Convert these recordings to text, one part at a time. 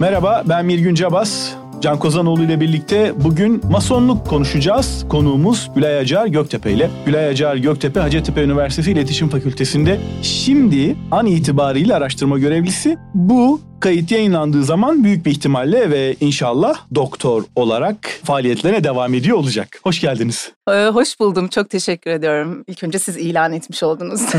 Merhaba ben Mirgün Cabas. Can Kozanoğlu ile birlikte bugün masonluk konuşacağız. Konuğumuz Gülay Acar Göktepe ile. Gülay Acar Göktepe Hacettepe Üniversitesi İletişim Fakültesi'nde şimdi an itibariyle araştırma görevlisi. Bu kayıt yayınlandığı zaman büyük bir ihtimalle ve inşallah doktor olarak faaliyetlerine devam ediyor olacak. Hoş geldiniz. Ee, hoş buldum. Çok teşekkür ediyorum. İlk önce siz ilan etmiş oldunuz.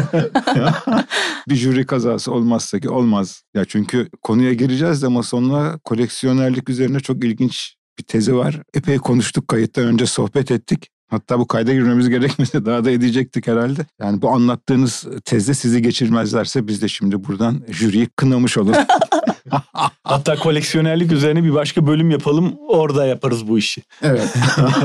bir jüri kazası olmazsa ki olmaz. Ya çünkü konuya gireceğiz de masonla koleksiyonerlik üzerine çok ilginç bir tezi var. Epey konuştuk kayıttan önce sohbet ettik. Hatta bu kayda girmemiz gerekmese daha da edecektik herhalde. Yani bu anlattığınız tezde sizi geçirmezlerse biz de şimdi buradan jüriyi kınamış oluruz. Hatta koleksiyonerlik üzerine bir başka bölüm yapalım. Orada yaparız bu işi. Evet.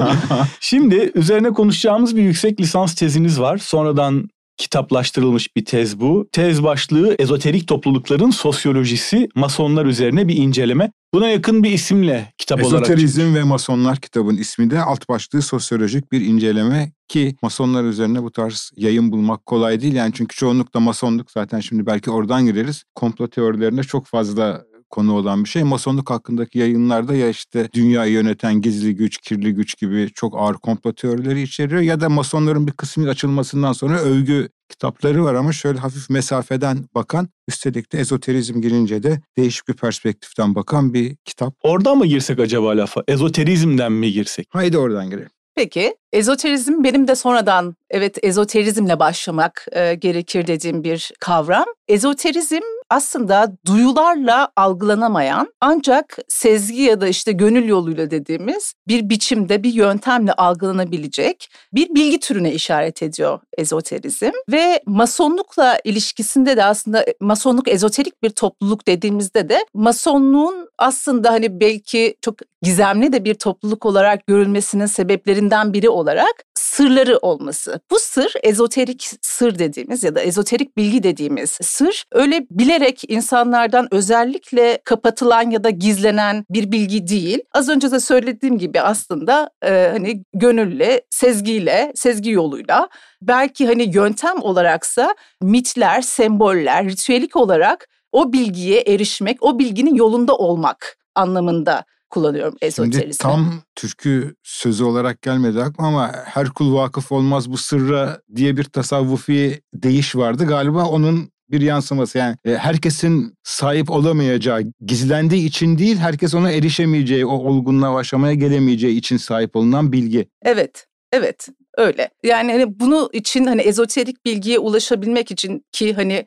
şimdi üzerine konuşacağımız bir yüksek lisans teziniz var. Sonradan kitaplaştırılmış bir tez bu. Tez başlığı ezoterik toplulukların sosyolojisi, masonlar üzerine bir inceleme. Buna yakın bir isimle kitap Ezoterizm olarak Ezoterizm ve Masonlar kitabın ismi de alt başlığı sosyolojik bir inceleme ki masonlar üzerine bu tarz yayın bulmak kolay değil. Yani çünkü çoğunlukla masonluk zaten şimdi belki oradan gireriz. Komplo teorilerine çok fazla konu olan bir şey. Masonluk hakkındaki yayınlarda ya işte dünyayı yöneten gizli güç, kirli güç gibi çok ağır komplo teorileri içeriyor ya da masonların bir kısmı açılmasından sonra övgü kitapları var ama şöyle hafif mesafeden bakan üstelik de ezoterizm girince de değişik bir perspektiften bakan bir kitap. Oradan mı girsek acaba lafa? Ezoterizmden mi girsek? Haydi oradan girelim. Peki ezoterizm benim de sonradan evet ezoterizmle başlamak e, gerekir dediğim bir kavram. Ezoterizm aslında duyularla algılanamayan ancak sezgi ya da işte gönül yoluyla dediğimiz bir biçimde bir yöntemle algılanabilecek bir bilgi türüne işaret ediyor ezoterizm ve masonlukla ilişkisinde de aslında e, masonluk ezoterik bir topluluk dediğimizde de masonluğun aslında hani belki çok gizemli de bir topluluk olarak görülmesinin sebeplerinden biri olarak sırları olması. Bu sır ezoterik sır dediğimiz ya da ezoterik bilgi dediğimiz sır öyle bilerek insanlardan özellikle kapatılan ya da gizlenen bir bilgi değil. Az önce de söylediğim gibi aslında e, hani gönülle, sezgiyle, sezgi yoluyla belki hani yöntem olaraksa mitler, semboller, ritüelik olarak o bilgiye erişmek, o bilginin yolunda olmak anlamında kullanıyorum ezoterizmi. Şimdi tam türkü sözü olarak gelmedi aklıma ama her kul vakıf olmaz bu sırra diye bir tasavvufi deyiş vardı. Galiba onun bir yansıması yani e, herkesin sahip olamayacağı gizlendiği için değil herkes ona erişemeyeceği o olgunluğa aşamaya gelemeyeceği için sahip olunan bilgi. Evet evet öyle. Yani hani bunu için hani ezoterik bilgiye ulaşabilmek için ki hani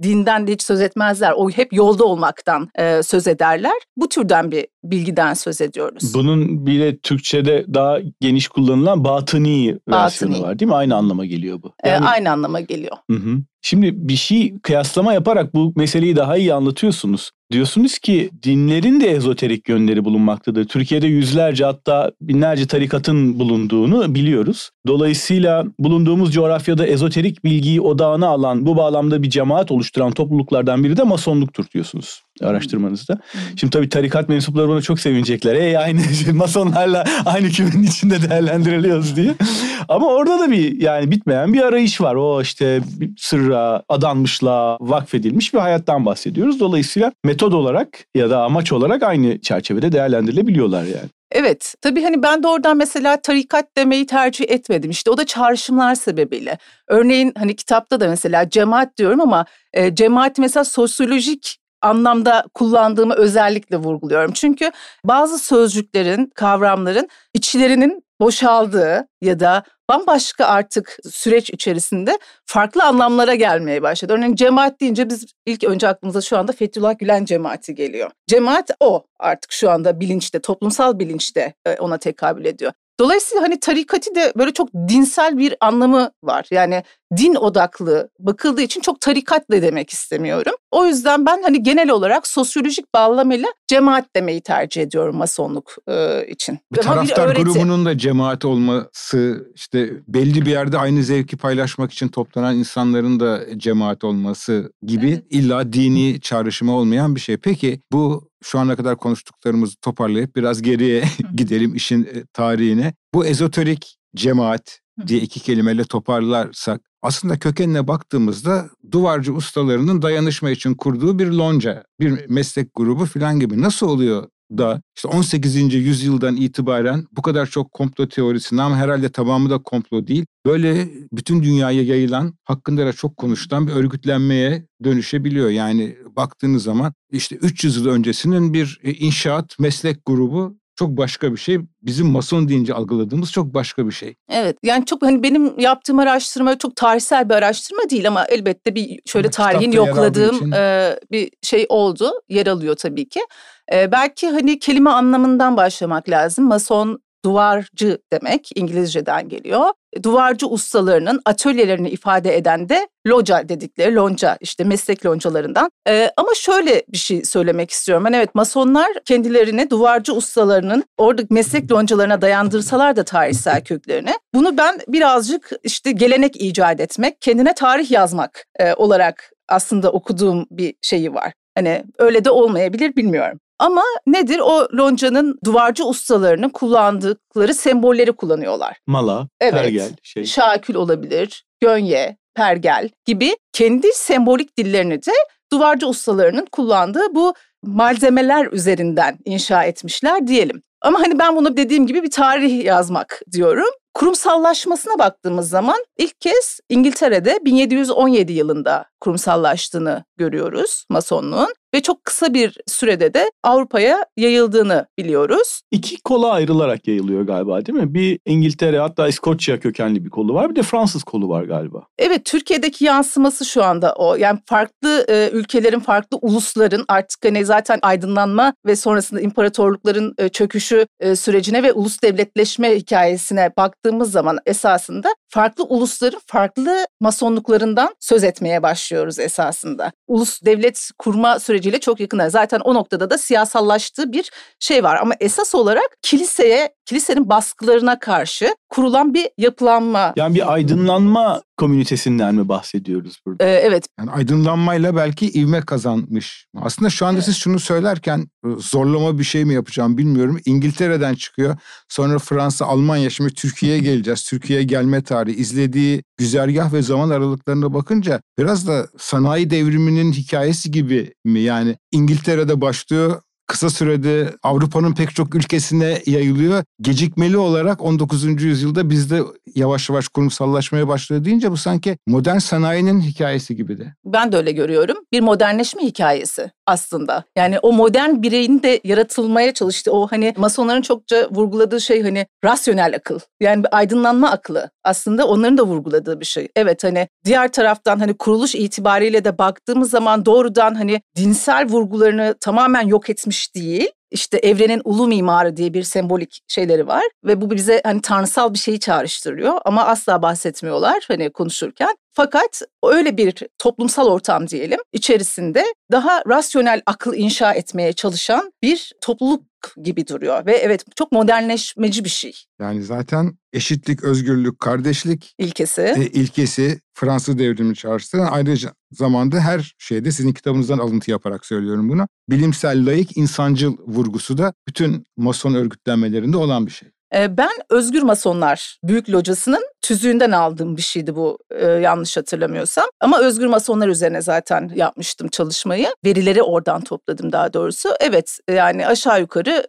ulaşılabildiğinden de hiç söz etmezler. O hep yolda olmaktan e, söz ederler. Bu türden bir bilgiden söz ediyoruz. Bunun bir de Türkçe'de daha geniş kullanılan batıni, versiyonu var değil mi? Aynı anlama geliyor bu. Yani, e, aynı anlama geliyor. Hı hı. Şimdi bir şey kıyaslama yaparak bu meseleyi daha iyi anlatıyorsunuz. Diyorsunuz ki dinlerin de ezoterik yönleri bulunmaktadır. Türkiye'de yüzlerce hatta binlerce tarikatın bulunduğunu biliyoruz. Dolayısıyla bulunduğumuz coğrafyada ezoterik bilgiyi odağına alan, bu bağlamda bir cemaat oluşturan topluluklardan biri de masonluktur diyorsunuz araştırmanızda. Şimdi tabii tarikat mensupları buna çok sevinecekler. Ey aynı masonlarla aynı kümenin içinde değerlendiriliyoruz diye. Ama orada da bir yani bitmeyen bir arayış var. O işte sırra, adanmışlığa vakfedilmiş bir hayattan bahsediyoruz. Dolayısıyla metod olarak ya da amaç olarak aynı çerçevede değerlendirilebiliyorlar yani. Evet tabii hani ben de oradan mesela tarikat demeyi tercih etmedim. İşte o da çağrışımlar sebebiyle. Örneğin hani kitapta da mesela cemaat diyorum ama e, cemaat mesela sosyolojik anlamda kullandığımı özellikle vurguluyorum. Çünkü bazı sözcüklerin, kavramların içlerinin boşaldığı ya da bambaşka artık süreç içerisinde farklı anlamlara gelmeye başladı. Örneğin cemaat deyince biz ilk önce aklımıza şu anda Fethullah Gülen cemaati geliyor. Cemaat o artık şu anda bilinçte, toplumsal bilinçte e, ona tekabül ediyor. Dolayısıyla hani tarikati de böyle çok dinsel bir anlamı var. Yani din odaklı bakıldığı için çok tarikat da demek istemiyorum. O yüzden ben hani genel olarak sosyolojik bağlamıyla cemaat demeyi tercih ediyorum masonluk e, için. Bir taraftar bir grubunun da cemaat olması işte belli bir yerde aynı zevki paylaşmak için toplanan insanların da cemaat olması gibi evet. illa dini çağrışımı olmayan bir şey. Peki bu şu ana kadar konuştuklarımızı toparlayıp biraz geriye gidelim işin tarihine. Bu ezoterik cemaat diye iki kelimeyle toparlarsak aslında kökenine baktığımızda duvarcı ustalarının dayanışma için kurduğu bir lonca, bir meslek grubu falan gibi. Nasıl oluyor da işte 18. yüzyıldan itibaren bu kadar çok komplo teorisine ama herhalde tamamı da komplo değil. Böyle bütün dünyaya yayılan, hakkında da çok konuşulan bir örgütlenmeye dönüşebiliyor. Yani baktığınız zaman işte 300 yıl öncesinin bir e, inşaat meslek grubu çok başka bir şey. Bizim mason deyince algıladığımız çok başka bir şey. Evet yani çok hani benim yaptığım araştırma çok tarihsel bir araştırma değil ama elbette bir şöyle ama tarihin yokladığım için... e, bir şey oldu. Yer alıyor tabii ki. E, belki hani kelime anlamından başlamak lazım. Mason duvarcı demek İngilizceden geliyor. Duvarcı ustalarının atölyelerini ifade eden de loca dedikleri lonca işte meslek loncalarından. Ee, ama şöyle bir şey söylemek istiyorum. Ben evet masonlar kendilerini duvarcı ustalarının orada meslek loncalarına dayandırsalar da tarihsel köklerini. Bunu ben birazcık işte gelenek icat etmek, kendine tarih yazmak e, olarak aslında okuduğum bir şeyi var. Hani öyle de olmayabilir bilmiyorum. Ama nedir o loncanın duvarcı ustalarının kullandıkları sembolleri kullanıyorlar. Mala, evet, pergel, şey. Şakül olabilir, gönye, pergel gibi kendi sembolik dillerini de duvarcı ustalarının kullandığı bu malzemeler üzerinden inşa etmişler diyelim. Ama hani ben bunu dediğim gibi bir tarih yazmak diyorum. Kurumsallaşmasına baktığımız zaman ilk kez İngiltere'de 1717 yılında kurumsallaştığını görüyoruz masonluğun ve çok kısa bir sürede de Avrupa'ya yayıldığını biliyoruz. İki kola ayrılarak yayılıyor galiba değil mi? Bir İngiltere hatta İskoçya kökenli bir kolu var bir de Fransız kolu var galiba. Evet Türkiye'deki yansıması şu anda o. Yani farklı e, ülkelerin, farklı ulusların artık hani zaten aydınlanma ve sonrasında imparatorlukların e, çöküşü e, sürecine ve ulus devletleşme hikayesine baktığımız zaman esasında farklı ulusların farklı masonluklarından söz etmeye başlıyoruz esasında. Ulus devlet kurma süreciyle çok yakınlar. Zaten o noktada da siyasallaştığı bir şey var ama esas olarak kiliseye, kilisenin baskılarına karşı kurulan bir yapılanma. Yani bir aydınlanma komünitesinden mi bahsediyoruz burada? Ee, evet. Yani aydınlanmayla belki ivme kazanmış. Aslında şu anda evet. siz şunu söylerken e, zorlama bir şey mi yapacağım bilmiyorum. İngiltere'den çıkıyor. Sonra Fransa, Almanya şimdi Türkiye'ye geleceğiz. Türkiye'ye gelme tarihi izlediği güzergah ve zaman aralıklarına bakınca biraz da sanayi devriminin hikayesi gibi mi? Yani İngiltere'de başlıyor kısa sürede Avrupa'nın pek çok ülkesine yayılıyor. Gecikmeli olarak 19. yüzyılda bizde yavaş yavaş kurumsallaşmaya başlıyor deyince bu sanki modern sanayinin hikayesi gibi de. Ben de öyle görüyorum. Bir modernleşme hikayesi aslında. Yani o modern bireyin de yaratılmaya çalıştığı o hani masonların çokça vurguladığı şey hani rasyonel akıl. Yani bir aydınlanma aklı aslında onların da vurguladığı bir şey. Evet hani diğer taraftan hani kuruluş itibariyle de baktığımız zaman doğrudan hani dinsel vurgularını tamamen yok etmiş değil işte evrenin ulu mimarı diye bir sembolik şeyleri var ve bu bize hani tanrısal bir şeyi çağrıştırıyor ama asla bahsetmiyorlar hani konuşurken. Fakat öyle bir toplumsal ortam diyelim içerisinde daha rasyonel akıl inşa etmeye çalışan bir topluluk gibi duruyor ve evet çok modernleşmeci bir şey. Yani zaten eşitlik, özgürlük, kardeşlik ilkesi e, ilkesi Fransız devrimi çağrıştıran ayrıca zamanda her şeyde sizin kitabınızdan alıntı yaparak söylüyorum bunu. Bilimsel, layık, insancıl vurgusu da bütün mason örgütlenmelerinde olan bir şey. Ben Özgür Masonlar Büyük Locası'nın tüzüğünden aldığım bir şeydi bu yanlış hatırlamıyorsam. Ama Özgür Masonlar üzerine zaten yapmıştım çalışmayı. Verileri oradan topladım daha doğrusu. Evet yani aşağı yukarı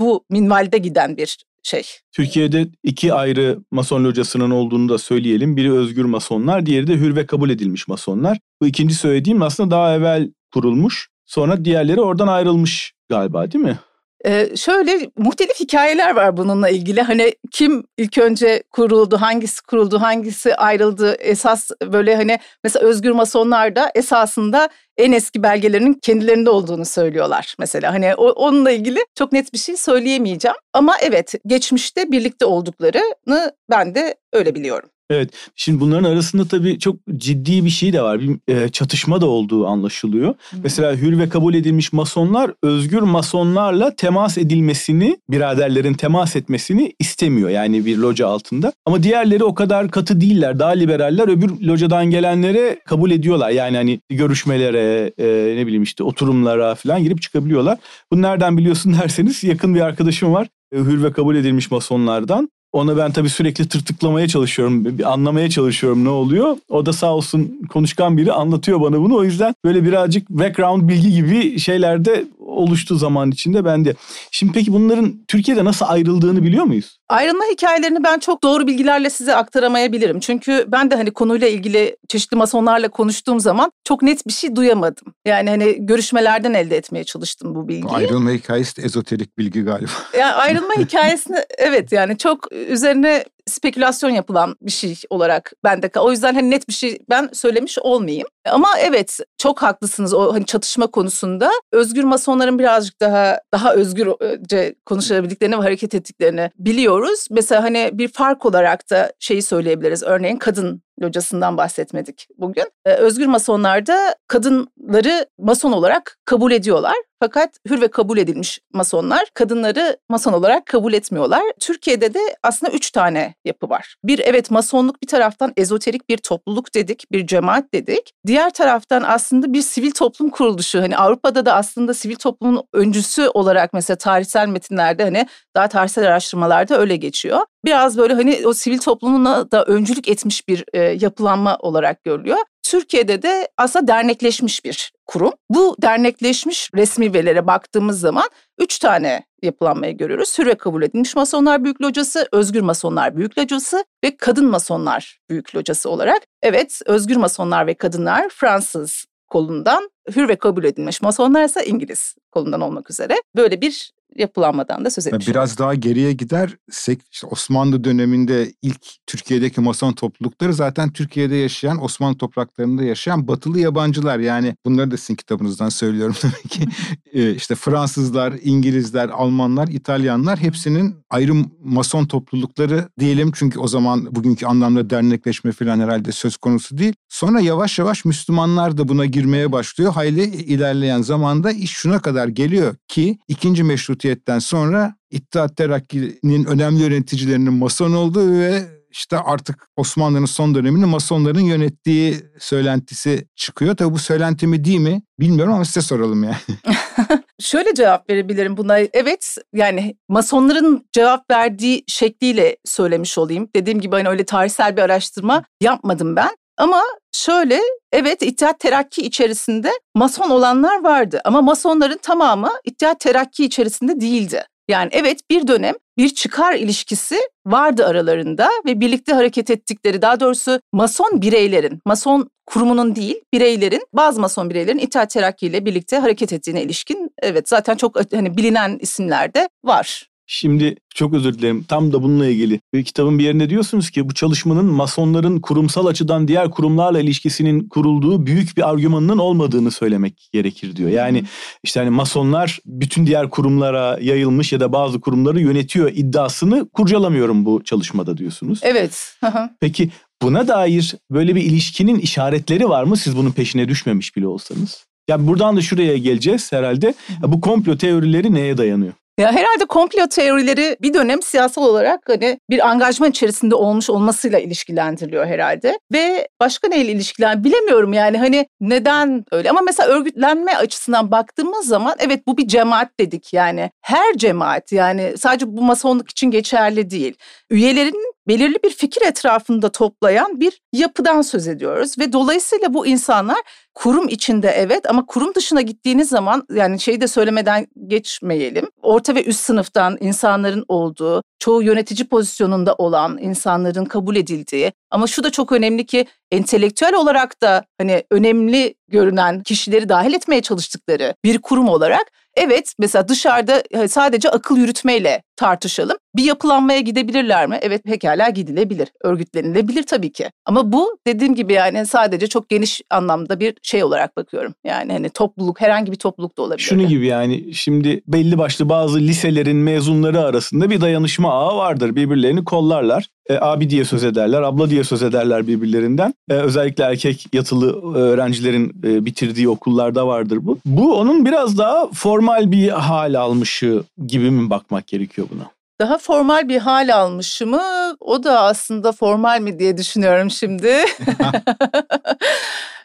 bu minvalde giden bir şey. Türkiye'de iki ayrı mason locasının olduğunu da söyleyelim. Biri özgür masonlar, diğeri de hür ve kabul edilmiş masonlar. Bu ikinci söylediğim aslında daha evvel kurulmuş. Sonra diğerleri oradan ayrılmış galiba değil mi? Ee, şöyle muhtelif hikayeler var bununla ilgili. Hani kim ilk önce kuruldu, hangisi kuruldu, hangisi ayrıldı. Esas böyle hani mesela Özgür Masonlar da esasında en eski belgelerinin kendilerinde olduğunu söylüyorlar mesela. Hani o, onunla ilgili çok net bir şey söyleyemeyeceğim. Ama evet geçmişte birlikte olduklarını ben de öyle biliyorum. Evet. Şimdi bunların arasında tabii çok ciddi bir şey de var. Bir e, çatışma da olduğu anlaşılıyor. Hı. Mesela hür ve kabul edilmiş masonlar özgür masonlarla temas edilmesini, biraderlerin temas etmesini istemiyor. Yani bir loca altında. Ama diğerleri o kadar katı değiller. Daha liberaller öbür locadan gelenlere kabul ediyorlar. Yani hani görüşmelere, e, ne bileyim işte oturumlara falan girip çıkabiliyorlar. Bunu nereden biliyorsun derseniz yakın bir arkadaşım var. E, hür ve kabul edilmiş masonlardan. Ona ben tabii sürekli tırtıklamaya çalışıyorum, anlamaya çalışıyorum ne oluyor. O da sağ olsun konuşkan biri anlatıyor bana bunu. O yüzden böyle birazcık background bilgi gibi şeylerde oluştu zaman içinde bende. Şimdi peki bunların Türkiye'de nasıl ayrıldığını biliyor muyuz? Ayrılma hikayelerini ben çok doğru bilgilerle size aktaramayabilirim. Çünkü ben de hani konuyla ilgili çeşitli masonlarla konuştuğum zaman çok net bir şey duyamadım. Yani hani görüşmelerden elde etmeye çalıştım bu bilgiyi. Ayrılma hikayesi de ezoterik bilgi galiba. Yani ayrılma hikayesini evet yani çok üzerine spekülasyon yapılan bir şey olarak bende. O yüzden hani net bir şey ben söylemiş olmayayım. Ama evet çok haklısınız o hani çatışma konusunda. Özgür masonların birazcık daha daha özgürce konuşabildiklerini ve hareket ettiklerini biliyoruz. Mesela hani bir fark olarak da şeyi söyleyebiliriz. Örneğin kadın locasından bahsetmedik bugün. Ee, özgür masonlar da kadınları mason olarak kabul ediyorlar. Fakat hür ve kabul edilmiş masonlar kadınları mason olarak kabul etmiyorlar. Türkiye'de de aslında üç tane yapı var. Bir evet masonluk bir taraftan ezoterik bir topluluk dedik, bir cemaat dedik. Diğer taraftan aslında bir sivil toplum kuruluşu. Hani Avrupa'da da aslında sivil toplumun öncüsü olarak mesela tarihsel metinlerde hani daha tarihsel araştırmalarda öyle geçiyor. Biraz böyle hani o sivil toplumuna da öncülük etmiş bir e, yapılanma olarak görülüyor. Türkiye'de de aslında dernekleşmiş bir kurum. Bu dernekleşmiş resmi verilere baktığımız zaman üç tane yapılanmayı görüyoruz. Hür ve kabul edilmiş masonlar büyük locası, özgür masonlar büyük locası ve kadın masonlar büyük locası olarak. Evet özgür masonlar ve kadınlar Fransız kolundan, hür ve kabul edilmiş masonlar ise İngiliz kolundan olmak üzere böyle bir yapılanmadan da söz etmiş Biraz daha geriye gidersek işte Osmanlı döneminde ilk Türkiye'deki mason toplulukları zaten Türkiye'de yaşayan Osmanlı topraklarında yaşayan batılı yabancılar yani bunları da sizin kitabınızdan söylüyorum tabii ki ee, işte Fransızlar, İngilizler, Almanlar, İtalyanlar hepsinin ayrı mason toplulukları diyelim çünkü o zaman bugünkü anlamda dernekleşme falan herhalde söz konusu değil. Sonra yavaş yavaş Müslümanlar da buna girmeye başlıyor. Hayli ilerleyen zamanda iş şuna kadar geliyor ki ikinci meşrutiyetten sonra İttihat Terakki'nin önemli yöneticilerinin mason olduğu ve işte artık Osmanlı'nın son dönemini masonların yönettiği söylentisi çıkıyor. Tabii bu söylenti mi değil mi bilmiyorum ama size soralım yani. Şöyle cevap verebilirim buna. Evet yani masonların cevap verdiği şekliyle söylemiş olayım. Dediğim gibi hani öyle tarihsel bir araştırma yapmadım ben. Ama şöyle evet İttihat Terakki içerisinde mason olanlar vardı ama masonların tamamı İttihat Terakki içerisinde değildi. Yani evet bir dönem bir çıkar ilişkisi vardı aralarında ve birlikte hareket ettikleri daha doğrusu mason bireylerin, mason kurumunun değil bireylerin bazı mason bireylerin İttihat Terakki ile birlikte hareket ettiğine ilişkin evet zaten çok hani bilinen isimler de var. Şimdi çok özür dilerim. Tam da bununla ilgili. Bir kitabın bir yerinde diyorsunuz ki bu çalışmanın masonların kurumsal açıdan diğer kurumlarla ilişkisinin kurulduğu büyük bir argümanının olmadığını söylemek gerekir diyor. Yani işte hani masonlar bütün diğer kurumlara yayılmış ya da bazı kurumları yönetiyor iddiasını kurcalamıyorum bu çalışmada diyorsunuz. Evet. Peki buna dair böyle bir ilişkinin işaretleri var mı siz bunun peşine düşmemiş bile olsanız? Ya buradan da şuraya geleceğiz herhalde. Bu komplo teorileri neye dayanıyor? Ya herhalde komplo teorileri bir dönem siyasal olarak hani bir angajman içerisinde olmuş olmasıyla ilişkilendiriliyor herhalde. Ve başka neyle ilişkilen bilemiyorum yani hani neden öyle ama mesela örgütlenme açısından baktığımız zaman evet bu bir cemaat dedik yani her cemaat yani sadece bu masonluk için geçerli değil. Üyelerin belirli bir fikir etrafında toplayan bir yapıdan söz ediyoruz ve dolayısıyla bu insanlar kurum içinde evet ama kurum dışına gittiğiniz zaman yani şeyi de söylemeden geçmeyelim. Orta ve üst sınıftan insanların olduğu, çoğu yönetici pozisyonunda olan insanların kabul edildiği ama şu da çok önemli ki entelektüel olarak da hani önemli görünen kişileri dahil etmeye çalıştıkları bir kurum olarak Evet mesela dışarıda sadece akıl yürütmeyle tartışalım. Bir yapılanmaya gidebilirler mi? Evet pekala gidilebilir. Örgütlenilebilir tabii ki. Ama bu dediğim gibi yani sadece çok geniş anlamda bir şey olarak bakıyorum. Yani hani topluluk herhangi bir topluluk da olabilir. Şunu gibi yani şimdi belli başlı bazı liselerin mezunları arasında bir dayanışma ağı vardır. Birbirlerini kollarlar. E, abi diye söz ederler, abla diye söz ederler birbirlerinden. E, özellikle erkek yatılı öğrencilerin e, bitirdiği okullarda vardır bu. Bu onun biraz daha formal bir hal almışı gibi mi bakmak gerekiyor buna? Daha formal bir hal almış mı? O da aslında formal mi diye düşünüyorum şimdi.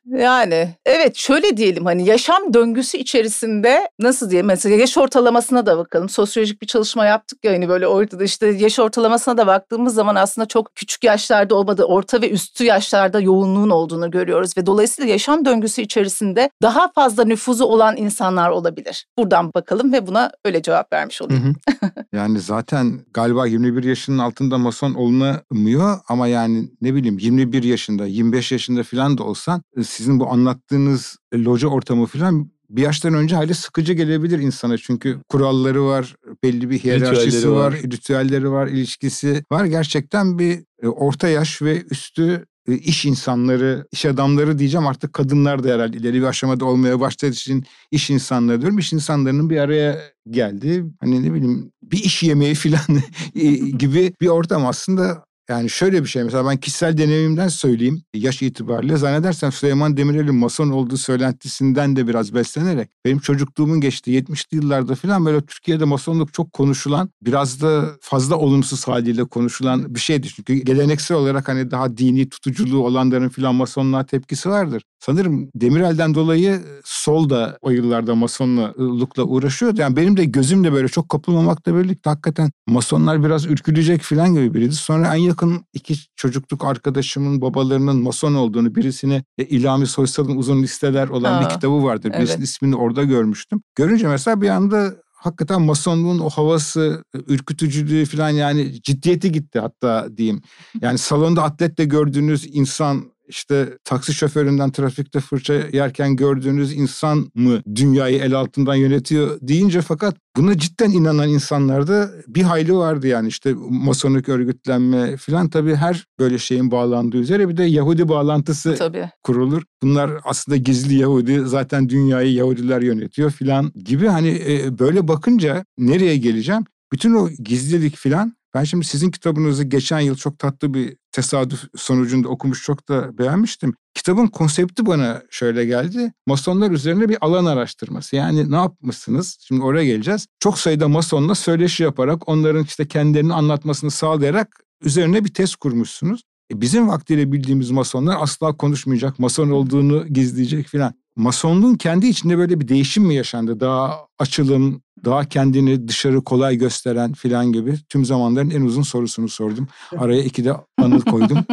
Yani evet şöyle diyelim hani yaşam döngüsü içerisinde nasıl diye mesela yaş ortalamasına da bakalım. Sosyolojik bir çalışma yaptık ya hani böyle ortada işte yaş ortalamasına da baktığımız zaman aslında çok küçük yaşlarda olmadı orta ve üstü yaşlarda yoğunluğun olduğunu görüyoruz ve dolayısıyla yaşam döngüsü içerisinde daha fazla nüfuzu olan insanlar olabilir. Buradan bakalım ve buna öyle cevap vermiş olayım. yani zaten galiba 21 yaşının altında mason olunamıyor ama yani ne bileyim 21 yaşında 25 yaşında falan da olsan sizin bu anlattığınız loca ortamı falan bir yaştan önce hali sıkıcı gelebilir insana. Çünkü kuralları var, belli bir hiyerarşisi ritüelleri var, var, ritüelleri var, ilişkisi var. Gerçekten bir e, orta yaş ve üstü e, iş insanları, iş adamları diyeceğim artık kadınlar da herhalde ileri bir aşamada olmaya başladığı için iş insanları diyorum. İş insanlarının bir araya geldi. Hani ne bileyim bir iş yemeği falan gibi bir ortam aslında yani şöyle bir şey mesela ben kişisel deneyimimden söyleyeyim yaş itibariyle zannedersem Süleyman Demirel'in mason olduğu söylentisinden de biraz beslenerek benim çocukluğumun geçtiği 70'li yıllarda falan böyle Türkiye'de masonluk çok konuşulan biraz da fazla olumsuz haliyle konuşulan bir şeydi. Çünkü geleneksel olarak hani daha dini tutuculuğu olanların falan masonluğa tepkisi vardır. Sanırım Demirel'den dolayı sol da o yıllarda masonlukla uğraşıyordu. Yani benim de gözümle böyle çok kapılmamakla birlikte hakikaten masonlar biraz ürkülecek falan gibi biriydi. Sonra en yakın iki çocukluk arkadaşımın babalarının mason olduğunu birisine e, İlhami Soysal'ın uzun listeler olan Aa, bir kitabı vardır. Birisinin evet. ismini orada görmüştüm. Görünce mesela bir anda hakikaten masonluğun o havası, ürkütücülüğü falan yani ciddiyeti gitti hatta diyeyim. Yani salonda atletle gördüğünüz insan işte taksi şoföründen trafikte fırça yerken gördüğünüz insan mı dünyayı el altından yönetiyor deyince fakat buna cidden inanan insanlarda bir hayli vardı yani işte masonik örgütlenme falan tabii her böyle şeyin bağlandığı üzere bir de Yahudi bağlantısı tabii. kurulur. Bunlar aslında gizli Yahudi zaten dünyayı Yahudiler yönetiyor falan gibi hani e, böyle bakınca nereye geleceğim? Bütün o gizlilik falan ben şimdi sizin kitabınızı geçen yıl çok tatlı bir tesadüf sonucunda okumuş çok da beğenmiştim. Kitabın konsepti bana şöyle geldi. Masonlar üzerine bir alan araştırması. Yani ne yapmışsınız? Şimdi oraya geleceğiz. Çok sayıda masonla söyleşi yaparak onların işte kendilerini anlatmasını sağlayarak üzerine bir test kurmuşsunuz. E bizim vaktiyle bildiğimiz masonlar asla konuşmayacak, mason olduğunu gizleyecek filan. Masonluğun kendi içinde böyle bir değişim mi yaşandı? Daha açılım, daha kendini dışarı kolay gösteren filan gibi tüm zamanların en uzun sorusunu sordum. Araya iki de anıl koydum.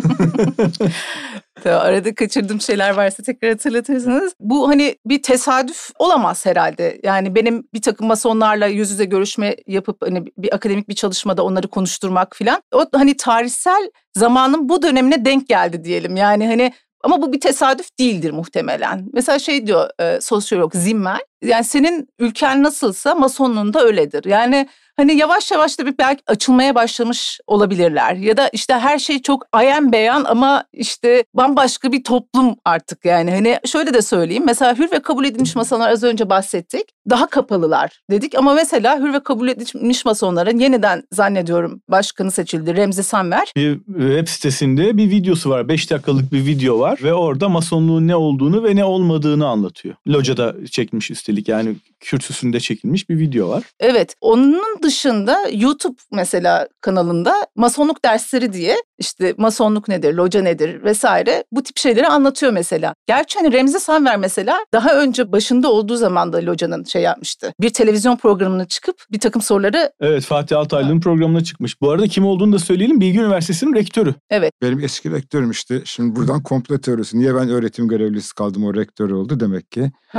Tabii arada kaçırdığım şeyler varsa tekrar hatırlatırsanız. Bu hani bir tesadüf olamaz herhalde. Yani benim bir takım masonlarla yüz yüze görüşme yapıp hani bir akademik bir çalışmada onları konuşturmak filan. O hani tarihsel zamanın bu dönemine denk geldi diyelim. Yani hani ama bu bir tesadüf değildir muhtemelen. Mesela şey diyor e, sosyolog Zimmer, yani senin ülken nasılsa masonluğun da öyledir. Yani hani yavaş yavaş da bir belki açılmaya başlamış olabilirler. Ya da işte her şey çok ayan beyan ama işte bambaşka bir toplum artık yani. Hani şöyle de söyleyeyim. Mesela hür ve kabul edilmiş masonlar az önce bahsettik. Daha kapalılar dedik ama mesela hür ve kabul edilmiş masonların yeniden zannediyorum başkanı seçildi Remzi Sanver. Bir web sitesinde bir videosu var. 5 dakikalık bir video var ve orada masonluğun ne olduğunu ve ne olmadığını anlatıyor. Loca'da çekmiş üstelik yani kürsüsünde çekilmiş bir video var. Evet. Onun dışında YouTube mesela kanalında masonluk dersleri diye işte masonluk nedir, loca nedir vesaire bu tip şeyleri anlatıyor mesela. Gerçi hani Remzi Sanver mesela daha önce başında olduğu zaman da locanın şey yapmıştı. Bir televizyon programına çıkıp bir takım soruları... Evet Fatih Altaylı'nın programına çıkmış. Bu arada kim olduğunu da söyleyelim. Bilgi Üniversitesi'nin rektörü. Evet. Benim eski rektörüm işte. Şimdi buradan komplo teorisi. Niye ben öğretim görevlisi kaldım o rektör oldu demek ki.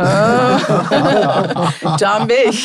Can Bey.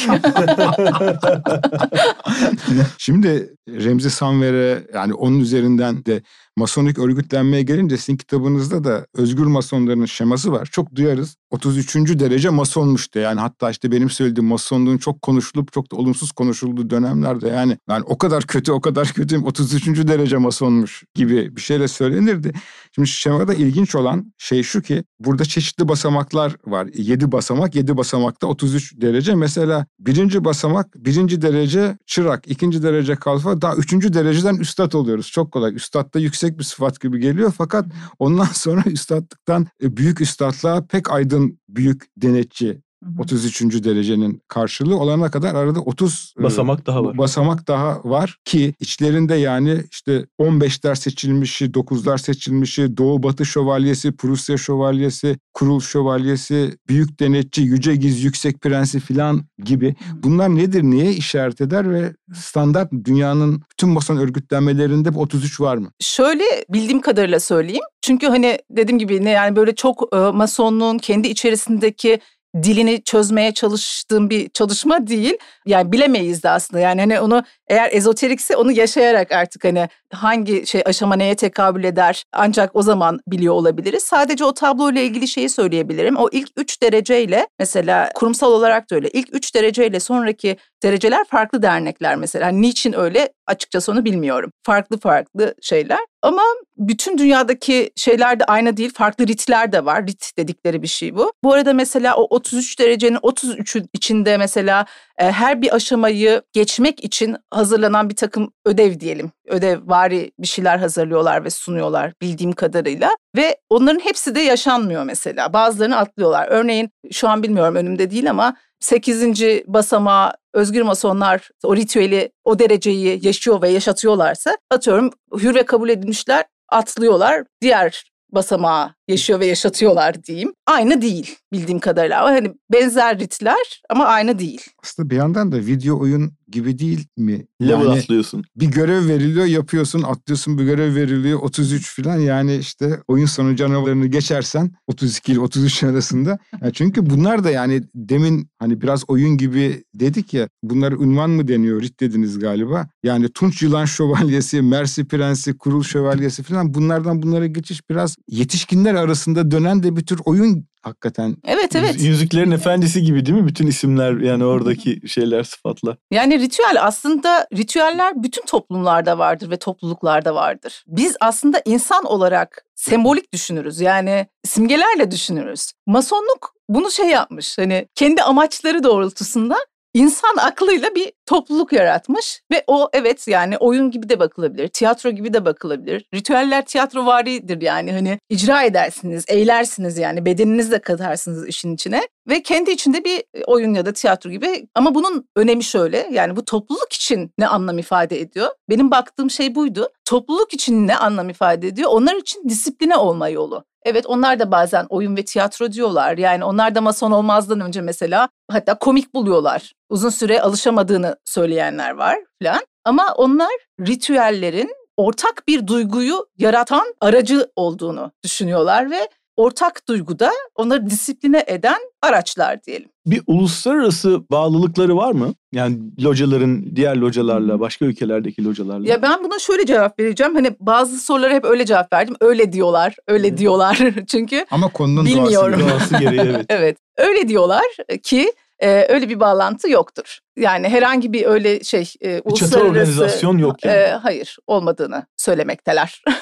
Şimdi Remzi Sanver'e yani onun üzerinden de masonik örgütlenmeye gelince sizin kitabınızda da özgür masonların şeması var. Çok duyarız. 33. derece masonmuş de yani hatta işte benim söylediğim masonluğun çok konuşulup çok da olumsuz konuşulduğu dönemlerde yani yani o kadar kötü o kadar kötü 33. derece masonmuş gibi bir şeyle söylenirdi. Şimdi şemada ilginç olan şey şu ki burada çeşitli basamaklar var. 7 basamak 7 basamakta 33 derece. Mesela birinci basamak birinci derece çırak, ikinci derece kalfa daha üçüncü dereceden üstad oluyoruz. Çok kolay. Üstadda yüksek bir sıfat gibi geliyor. Fakat ondan sonra üstadlıktan e, büyük üstadlığa pek aydın büyük denetçi 33. derecenin karşılığı olana kadar arada 30 basamak daha var. Basamak daha var ki içlerinde yani işte 15'ler seçilmişi, 9'lar seçilmişi, Doğu Batı Şövalyesi, Prusya Şövalyesi, Kurul Şövalyesi, Büyük Denetçi, Yüce Giz, Yüksek Prensi filan gibi. Bunlar nedir, niye işaret eder ve standart dünyanın bütün mason örgütlenmelerinde bu 33 var mı? Şöyle bildiğim kadarıyla söyleyeyim. Çünkü hani dediğim gibi ne yani böyle çok e, masonluğun kendi içerisindeki dilini çözmeye çalıştığım bir çalışma değil. Yani bilemeyiz de aslında. Yani hani onu eğer ezoterikse onu yaşayarak artık hani hangi şey aşama neye tekabül eder ancak o zaman biliyor olabiliriz. Sadece o tabloyla ilgili şeyi söyleyebilirim. O ilk üç dereceyle mesela kurumsal olarak da öyle. İlk üç dereceyle sonraki dereceler farklı dernekler mesela. Hani niçin öyle açıkçası onu bilmiyorum. Farklı farklı şeyler. Ama bütün dünyadaki şeyler de aynı değil. Farklı ritler de var. Rit dedikleri bir şey bu. Bu arada mesela o 33 derecenin 33 içinde mesela her bir aşamayı geçmek için hazırlanan bir takım ödev diyelim. Ödevvari bir şeyler hazırlıyorlar ve sunuyorlar bildiğim kadarıyla. Ve onların hepsi de yaşanmıyor mesela. Bazılarını atlıyorlar. Örneğin şu an bilmiyorum önümde değil ama 8. basamağı özgür masonlar o ritüeli, o dereceyi yaşıyor ve yaşatıyorlarsa atıyorum hür ve kabul edilmişler atlıyorlar. Diğer basamağı yaşıyor ve yaşatıyorlar diyeyim. Aynı değil bildiğim kadarıyla. Ama hani benzer ritler ama aynı değil. Aslında bir yandan da video oyun gibi değil mi? Level yani atlıyorsun. Bir görev veriliyor yapıyorsun atlıyorsun bir görev veriliyor 33 falan yani işte oyun sonu canavarını geçersen 32 ile 33 arasında. Yani çünkü bunlar da yani demin hani biraz oyun gibi dedik ya bunlar ünvan mı deniyor rit dediniz galiba. Yani Tunç Yılan Şövalyesi, Mersi Prensi, Kurul Şövalyesi falan bunlardan bunlara geçiş biraz yetişkinler arasında dönen de bir tür oyun hakikaten. Evet evet. Yüzüklerin Efendisi gibi değil mi? Bütün isimler yani oradaki şeyler sıfatla. Yani ritüel aslında ritüeller bütün toplumlarda vardır ve topluluklarda vardır. Biz aslında insan olarak sembolik düşünürüz. Yani simgelerle düşünürüz. Masonluk bunu şey yapmış. Hani kendi amaçları doğrultusunda insan aklıyla bir topluluk yaratmış ve o evet yani oyun gibi de bakılabilir, tiyatro gibi de bakılabilir. Ritüeller tiyatro varidir yani hani icra edersiniz, eğlersiniz yani bedeninizle katarsınız işin içine ve kendi içinde bir oyun ya da tiyatro gibi ama bunun önemi şöyle yani bu topluluk için ne anlam ifade ediyor? Benim baktığım şey buydu. Topluluk için ne anlam ifade ediyor? Onlar için disipline olma yolu. Evet onlar da bazen oyun ve tiyatro diyorlar. Yani onlar da mason olmazdan önce mesela hatta komik buluyorlar. Uzun süre alışamadığını söyleyenler var falan. Ama onlar ritüellerin ortak bir duyguyu yaratan aracı olduğunu düşünüyorlar ve ortak duyguda onları disipline eden araçlar diyelim. Bir uluslararası bağlılıkları var mı? Yani locaların diğer localarla, başka ülkelerdeki localarla. Ya ben buna şöyle cevap vereceğim. Hani bazı sorulara hep öyle cevap verdim. Öyle diyorlar, öyle evet. diyorlar. Çünkü Ama konunun bilmiyorum. doğası, doğası gereği evet. evet. Öyle diyorlar ki e, öyle bir bağlantı yoktur. Yani herhangi bir öyle şey e, uluslararası organizasyon yok yani. E, hayır olmadığını söylemekteler.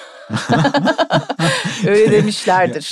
Öyle demişlerdir.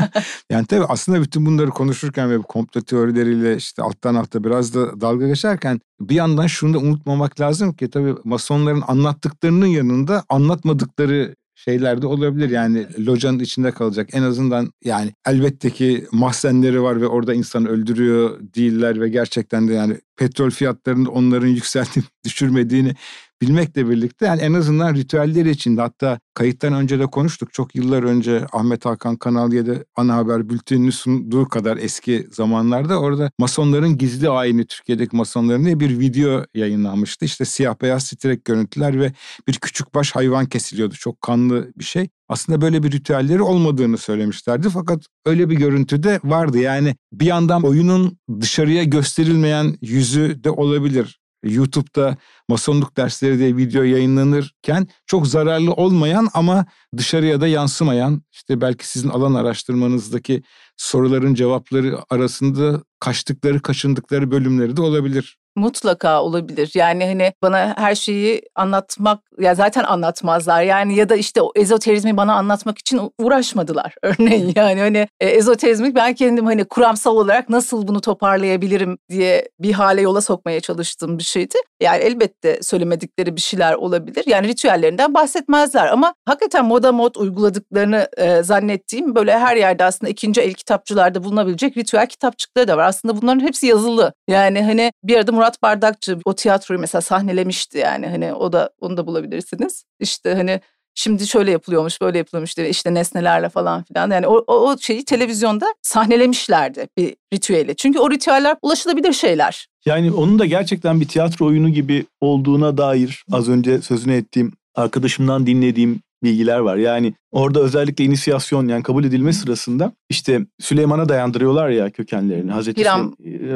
yani tabii aslında bütün bunları konuşurken ve komplo teorileriyle işte alttan alta biraz da dalga geçerken bir yandan şunu da unutmamak lazım ki tabii masonların anlattıklarının yanında anlatmadıkları şeyler de olabilir. Yani locanın içinde kalacak. En azından yani elbette ki mahzenleri var ve orada insan öldürüyor değiller ve gerçekten de yani petrol fiyatlarının onların yükseltip düşürmediğini bilmekle birlikte yani en azından ritüelleri içinde hatta kayıttan önce de konuştuk. Çok yıllar önce Ahmet Hakan Kanal 7 ana haber bültenini sunduğu kadar eski zamanlarda orada masonların gizli ayini Türkiye'deki masonların diye bir video yayınlanmıştı. İşte siyah beyaz titrek görüntüler ve bir küçük baş hayvan kesiliyordu. Çok kanlı bir şey. Aslında böyle bir ritüelleri olmadığını söylemişlerdi fakat öyle bir görüntü de vardı. Yani bir yandan oyunun dışarıya gösterilmeyen yüzü de olabilir. YouTube'da masonluk dersleri diye video yayınlanırken çok zararlı olmayan ama dışarıya da yansımayan işte belki sizin alan araştırmanızdaki soruların cevapları arasında kaçtıkları kaçındıkları bölümleri de olabilir. Mutlaka olabilir. Yani hani bana her şeyi anlatmak ya zaten anlatmazlar. Yani ya da işte o ezoterizmi bana anlatmak için uğraşmadılar örneğin. Yani hani e, ezoterizmi ben kendim hani kuramsal olarak nasıl bunu toparlayabilirim diye bir hale yola sokmaya çalıştığım bir şeydi. Yani elbette söylemedikleri bir şeyler olabilir. Yani ritüellerinden bahsetmezler ama hakikaten moda mod uyguladıklarını e, zannettiğim böyle her yerde aslında ikinci el kitapçılarda bulunabilecek ritüel kitapçıkları da var. Aslında bunların hepsi yazılı. Yani hani bir arada Murat Bardakçı o tiyatroyu mesela sahnelemişti yani. Hani o da onu da bulabilirsiniz. İşte hani Şimdi şöyle yapılıyormuş, böyle yapılıyormuş diye işte nesnelerle falan filan. Yani o, o, o şeyi televizyonda sahnelemişlerdi bir ritüeli. Çünkü o ritüeller ulaşılabilir şeyler. Yani onun da gerçekten bir tiyatro oyunu gibi olduğuna dair az önce sözünü ettiğim arkadaşımdan dinlediğim bilgiler var. Yani orada özellikle inisiyasyon yani kabul edilme sırasında işte Süleyman'a dayandırıyorlar ya kökenlerini. Hazreti Hiram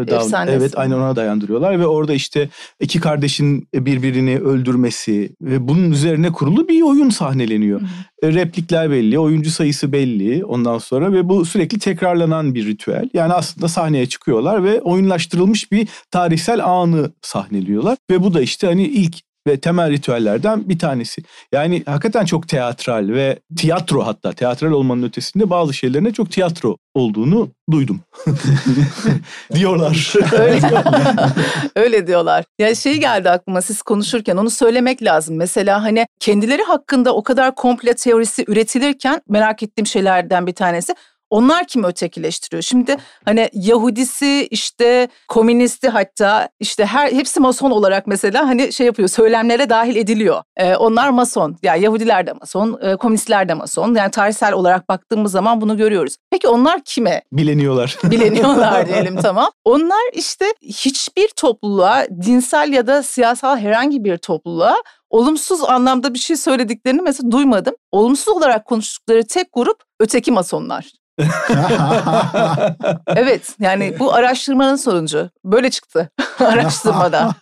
Davud, Evet aynen ona dayandırıyorlar ve orada işte iki kardeşin birbirini öldürmesi ve bunun üzerine kurulu bir oyun sahneleniyor. Hı. Replikler belli, oyuncu sayısı belli ondan sonra ve bu sürekli tekrarlanan bir ritüel. Yani aslında sahneye çıkıyorlar ve oyunlaştırılmış bir tarihsel anı sahneliyorlar ve bu da işte hani ilk ve temel ritüellerden bir tanesi. Yani hakikaten çok teatral ve tiyatro hatta tiyatral olmanın ötesinde bazı şeylerine çok tiyatro olduğunu duydum. diyorlar. Öyle, öyle diyorlar. Ya şey geldi aklıma siz konuşurken onu söylemek lazım. Mesela hani kendileri hakkında o kadar komple teorisi üretilirken merak ettiğim şeylerden bir tanesi onlar kimi ötekileştiriyor? Şimdi hani Yahudisi işte komünisti hatta işte her hepsi mason olarak mesela hani şey yapıyor söylemlere dahil ediliyor. Ee, onlar mason. Ya yani Yahudiler de mason, e, komünistler de mason. Yani tarihsel olarak baktığımız zaman bunu görüyoruz. Peki onlar kime? Bileniyorlar. Bileniyorlar diyelim tamam. Onlar işte hiçbir topluluğa dinsel ya da siyasal herhangi bir topluluğa olumsuz anlamda bir şey söylediklerini mesela duymadım. Olumsuz olarak konuştukları tek grup öteki masonlar. evet yani bu araştırmanın sonucu böyle çıktı araştırmada.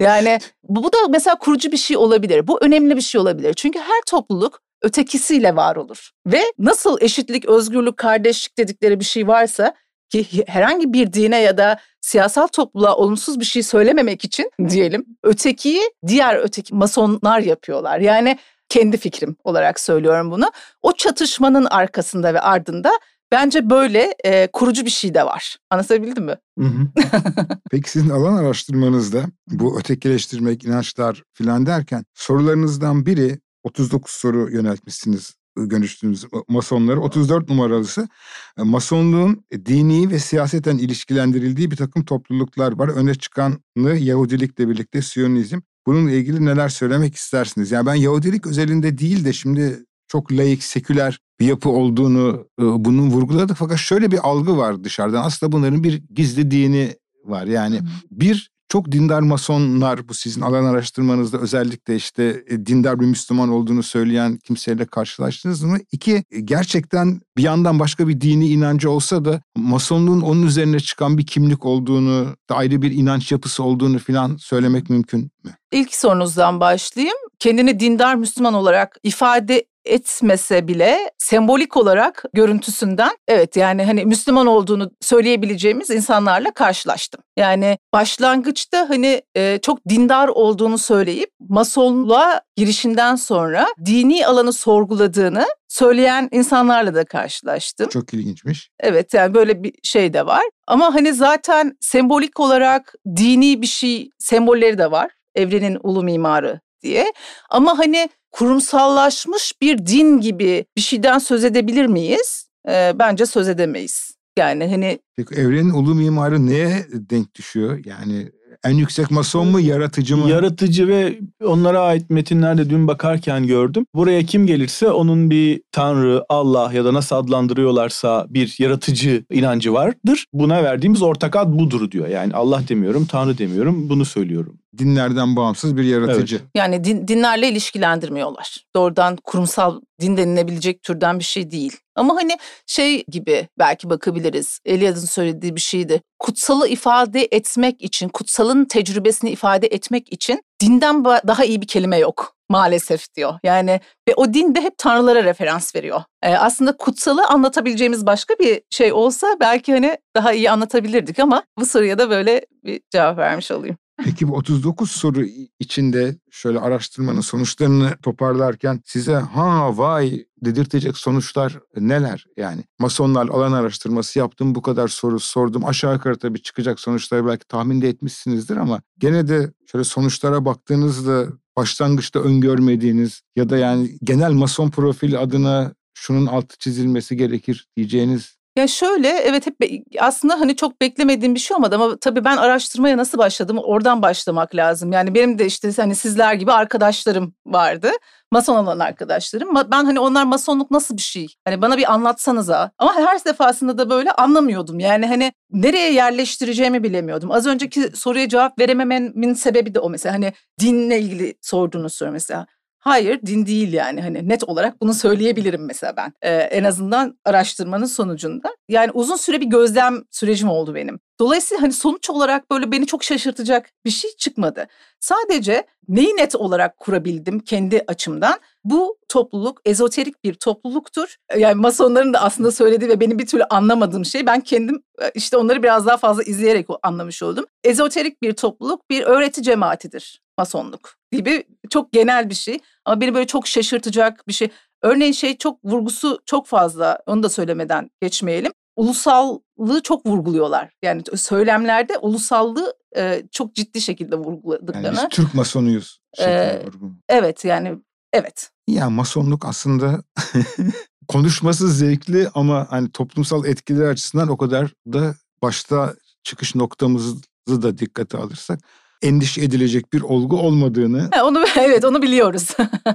Yani bu, bu da mesela kurucu bir şey olabilir. Bu önemli bir şey olabilir. Çünkü her topluluk ötekisiyle var olur. Ve nasıl eşitlik, özgürlük, kardeşlik dedikleri bir şey varsa ki herhangi bir dine ya da siyasal topluluğa olumsuz bir şey söylememek için diyelim ötekiyi diğer öteki masonlar yapıyorlar. Yani kendi fikrim olarak söylüyorum bunu. O çatışmanın arkasında ve ardında Bence böyle e, kurucu bir şey de var. Anlatabildim mi? Hı hı. Peki sizin alan araştırmanızda bu ötekileştirmek, inançlar filan derken sorularınızdan biri 39 soru yöneltmişsiniz görüştüğümüz masonları. 34 numaralısı masonluğun dini ve siyaseten ilişkilendirildiği bir takım topluluklar var. Öne çıkanı Yahudilikle birlikte Siyonizm. Bununla ilgili neler söylemek istersiniz? Yani ben Yahudilik özelinde değil de şimdi çok laik, seküler bir yapı olduğunu bunun vurguladık. Fakat şöyle bir algı var dışarıdan. Aslında bunların bir gizli dini var. Yani bir çok dindar masonlar bu sizin alan araştırmanızda özellikle işte e, dindar bir Müslüman olduğunu söyleyen kimseyle karşılaştınız mı? İki gerçekten bir yandan başka bir dini inancı olsa da masonluğun onun üzerine çıkan bir kimlik olduğunu, ayrı bir inanç yapısı olduğunu falan söylemek mümkün mü? İlk sorunuzdan başlayayım. Kendini dindar Müslüman olarak ifade etmese bile sembolik olarak görüntüsünden evet yani hani Müslüman olduğunu söyleyebileceğimiz insanlarla karşılaştım. Yani başlangıçta hani e, çok dindar olduğunu söyleyip masonluğa girişinden sonra dini alanı sorguladığını söyleyen insanlarla da karşılaştım. Çok ilginçmiş. Evet yani böyle bir şey de var. Ama hani zaten sembolik olarak dini bir şey sembolleri de var. Evrenin ulu mimarı diye. Ama hani kurumsallaşmış bir din gibi bir şeyden söz edebilir miyiz? E, bence söz edemeyiz. Yani hani Peki evrenin ulu mimarı neye denk düşüyor? Yani en yüksek mason mu, yaratıcı mı? Yaratıcı ve onlara ait metinlerde dün bakarken gördüm. Buraya kim gelirse onun bir tanrı, Allah ya da nasıl adlandırıyorlarsa bir yaratıcı inancı vardır. Buna verdiğimiz ortak ad budur diyor. Yani Allah demiyorum, tanrı demiyorum, bunu söylüyorum dinlerden bağımsız bir yaratıcı. Evet. Yani din, dinlerle ilişkilendirmiyorlar. Doğrudan kurumsal din denilebilecek türden bir şey değil. Ama hani şey gibi belki bakabiliriz. Eliad'ın söylediği bir şeydi. Kutsalı ifade etmek için, kutsalın tecrübesini ifade etmek için dinden daha iyi bir kelime yok maalesef diyor. Yani ve o din de hep tanrılara referans veriyor. Ee, aslında kutsalı anlatabileceğimiz başka bir şey olsa belki hani daha iyi anlatabilirdik ama bu soruya da böyle bir cevap vermiş olayım. Peki bu 39 soru içinde şöyle araştırmanın sonuçlarını toparlarken size ha vay dedirtecek sonuçlar neler? Yani masonlar alan araştırması yaptım bu kadar soru sordum aşağı yukarı tabii çıkacak sonuçları belki tahmin de etmişsinizdir ama gene de şöyle sonuçlara baktığınızda başlangıçta öngörmediğiniz ya da yani genel mason profil adına şunun altı çizilmesi gerekir diyeceğiniz Ya şöyle evet hep aslında hani çok beklemediğim bir şey olmadı ama tabii ben araştırmaya nasıl başladım oradan başlamak lazım. Yani benim de işte hani sizler gibi arkadaşlarım vardı. Mason olan arkadaşlarım. Ben hani onlar masonluk nasıl bir şey? Hani bana bir anlatsanıza. Ama her defasında da böyle anlamıyordum. Yani hani nereye yerleştireceğimi bilemiyordum. Az önceki soruya cevap veremememin sebebi de o mesela. Hani dinle ilgili sorduğunuz soru mesela. Hayır din değil yani hani net olarak bunu söyleyebilirim mesela ben ee, en azından araştırmanın sonucunda. Yani uzun süre bir gözlem sürecim oldu benim. Dolayısıyla hani sonuç olarak böyle beni çok şaşırtacak bir şey çıkmadı. Sadece neyi net olarak kurabildim kendi açımdan? Bu topluluk ezoterik bir topluluktur. Yani masonların da aslında söylediği ve benim bir türlü anlamadığım şey ben kendim e, işte onları biraz daha fazla izleyerek anlamış oldum. Ezoterik bir topluluk bir öğreti cemaatidir masonluk gibi çok genel bir şey ama beni böyle çok şaşırtacak bir şey. Örneğin şey çok vurgusu çok fazla onu da söylemeden geçmeyelim. Ulusallığı çok vurguluyorlar. Yani söylemlerde ulusallığı e, çok ciddi şekilde vurguladıklarını. Yani biz Türk masonuyuz. Ee, evet yani evet. Ya masonluk aslında konuşması zevkli ama hani toplumsal etkileri açısından o kadar da başta çıkış noktamızı da dikkate alırsak endişe edilecek bir olgu olmadığını. onu evet onu biliyoruz.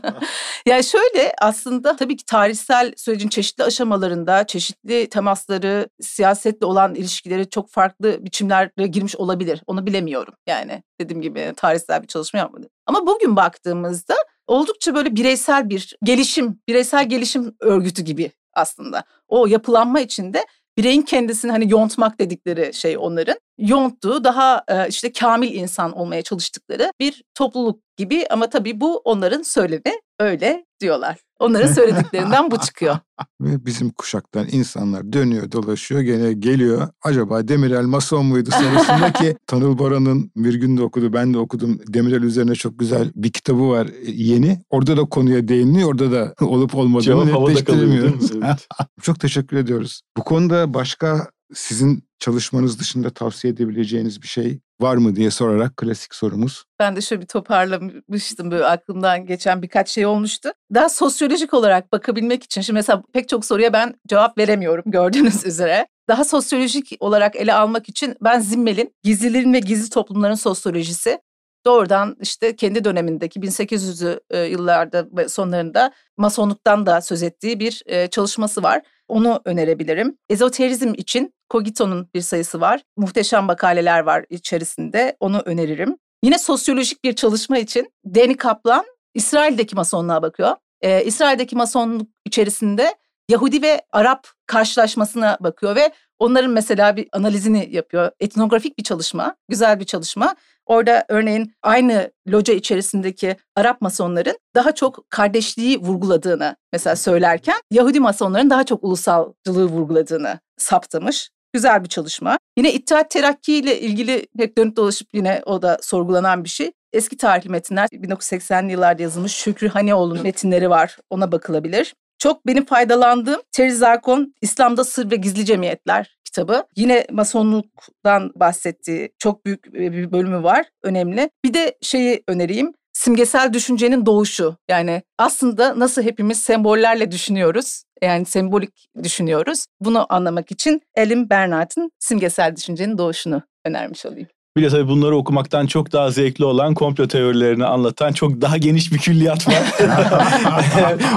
yani şöyle aslında tabii ki tarihsel sürecin çeşitli aşamalarında çeşitli temasları, siyasetle olan ilişkileri çok farklı biçimlere girmiş olabilir. Onu bilemiyorum. Yani dediğim gibi tarihsel bir çalışma yapmadım. Ama bugün baktığımızda oldukça böyle bireysel bir gelişim, bireysel gelişim örgütü gibi aslında. O yapılanma içinde bireyin kendisini hani yontmak dedikleri şey onların yonttuğu daha işte kamil insan olmaya çalıştıkları bir topluluk gibi ama tabii bu onların söylemi öyle diyorlar. Onların söylediklerinden bu çıkıyor. Ve bizim kuşaktan insanlar dönüyor dolaşıyor gene geliyor. Acaba Demirel mason muydu sorusunda ki Tanıl Baran'ın bir günde okudu ben de okudum. Demirel üzerine çok güzel bir kitabı var e, yeni. Orada da konuya değiniliyor. Orada da olup olmadığını netleştiremiyoruz. Evet. çok teşekkür ediyoruz. Bu konuda başka sizin çalışmanız dışında tavsiye edebileceğiniz bir şey var mı diye sorarak klasik sorumuz. Ben de şöyle bir toparlamıştım böyle aklımdan geçen birkaç şey olmuştu. Daha sosyolojik olarak bakabilmek için şimdi mesela pek çok soruya ben cevap veremiyorum gördüğünüz üzere. Daha sosyolojik olarak ele almak için ben Zimmel'in Gizlilerin ve Gizli Toplumların Sosyolojisi doğrudan işte kendi dönemindeki 1800'lü e, yıllarda sonlarında masonluktan da söz ettiği bir e, çalışması var. Onu önerebilirim. Ezoterizm için Kogito'nun bir sayısı var. Muhteşem makaleler var içerisinde. Onu öneririm. Yine sosyolojik bir çalışma için Danny Kaplan İsrail'deki masonluğa bakıyor. Ee, İsrail'deki masonluk içerisinde Yahudi ve Arap karşılaşmasına bakıyor ve onların mesela bir analizini yapıyor. Etnografik bir çalışma, güzel bir çalışma. Orada örneğin aynı loca içerisindeki Arap masonların daha çok kardeşliği vurguladığını mesela söylerken Yahudi masonların daha çok ulusalcılığı vurguladığını saptamış. Güzel bir çalışma. Yine İttihat Terakki ile ilgili hep dönüp dolaşıp yine o da sorgulanan bir şey. Eski tarihli metinler 1980'li yıllarda yazılmış Şükrü Haneoğlu'nun metinleri var. Ona bakılabilir. Çok benim faydalandığım Terry Zarkon İslam'da Sır ve Gizli Cemiyetler kitabı. Yine masonluktan bahsettiği çok büyük bir bölümü var. Önemli. Bir de şeyi önereyim simgesel düşüncenin doğuşu. Yani aslında nasıl hepimiz sembollerle düşünüyoruz, yani sembolik düşünüyoruz. Bunu anlamak için Elim Bernard'ın simgesel düşüncenin doğuşunu önermiş olayım. Bir de tabii bunları okumaktan çok daha zevkli olan komplo teorilerini anlatan çok daha geniş bir külliyat var.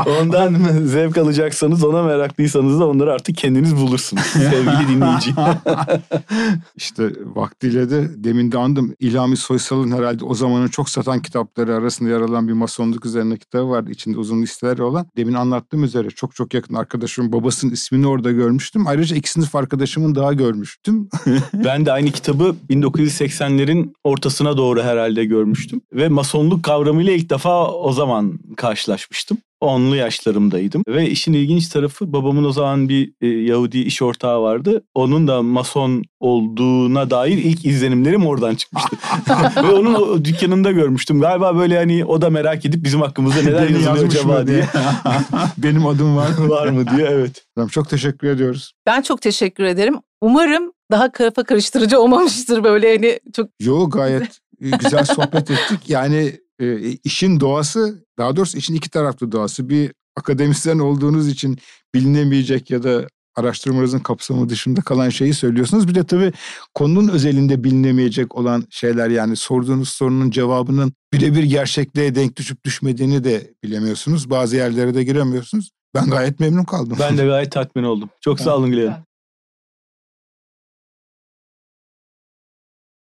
Ondan zevk alacaksanız, ona meraklıysanız da onları artık kendiniz bulursunuz sevgili dinleyici. İşte vaktiyle de demin de andım İlhami Soysal'ın herhalde o zamanın çok satan kitapları arasında yer alan bir masonluk üzerine kitabı vardı. İçinde uzun listeler olan. Demin anlattığım üzere çok çok yakın arkadaşımın babasının ismini orada görmüştüm. Ayrıca iki sınıf arkadaşımın daha görmüştüm. ben de aynı kitabı 1980 80'lerin ortasına doğru herhalde görmüştüm. Ve masonluk kavramıyla ilk defa o zaman karşılaşmıştım. Onlu yaşlarımdaydım. Ve işin ilginç tarafı babamın o zaman bir e, Yahudi iş ortağı vardı. Onun da mason olduğuna dair ilk izlenimlerim oradan çıkmıştı. Ve onun o dükkanında görmüştüm. Galiba böyle hani o da merak edip bizim hakkımızda neler yazılıyor acaba diye. Benim adım var mı? var mı diye evet. Tamam, çok teşekkür ediyoruz. Ben çok teşekkür ederim. Umarım daha kafa karıştırıcı olmamıştır böyle hani çok. Yo gayet güzel sohbet ettik. Yani e, işin doğası daha doğrusu işin iki taraflı doğası. Bir akademisyen olduğunuz için bilinemeyecek ya da araştırmanızın kapsamı dışında kalan şeyi söylüyorsunuz. Bir de tabii konunun özelinde bilinemeyecek olan şeyler yani sorduğunuz sorunun cevabının birebir gerçekliğe denk düşüp düşmediğini de bilemiyorsunuz. Bazı yerlere de giremiyorsunuz. Ben gayet memnun kaldım. Ben de gayet tatmin oldum. Çok sağ olun Gülen.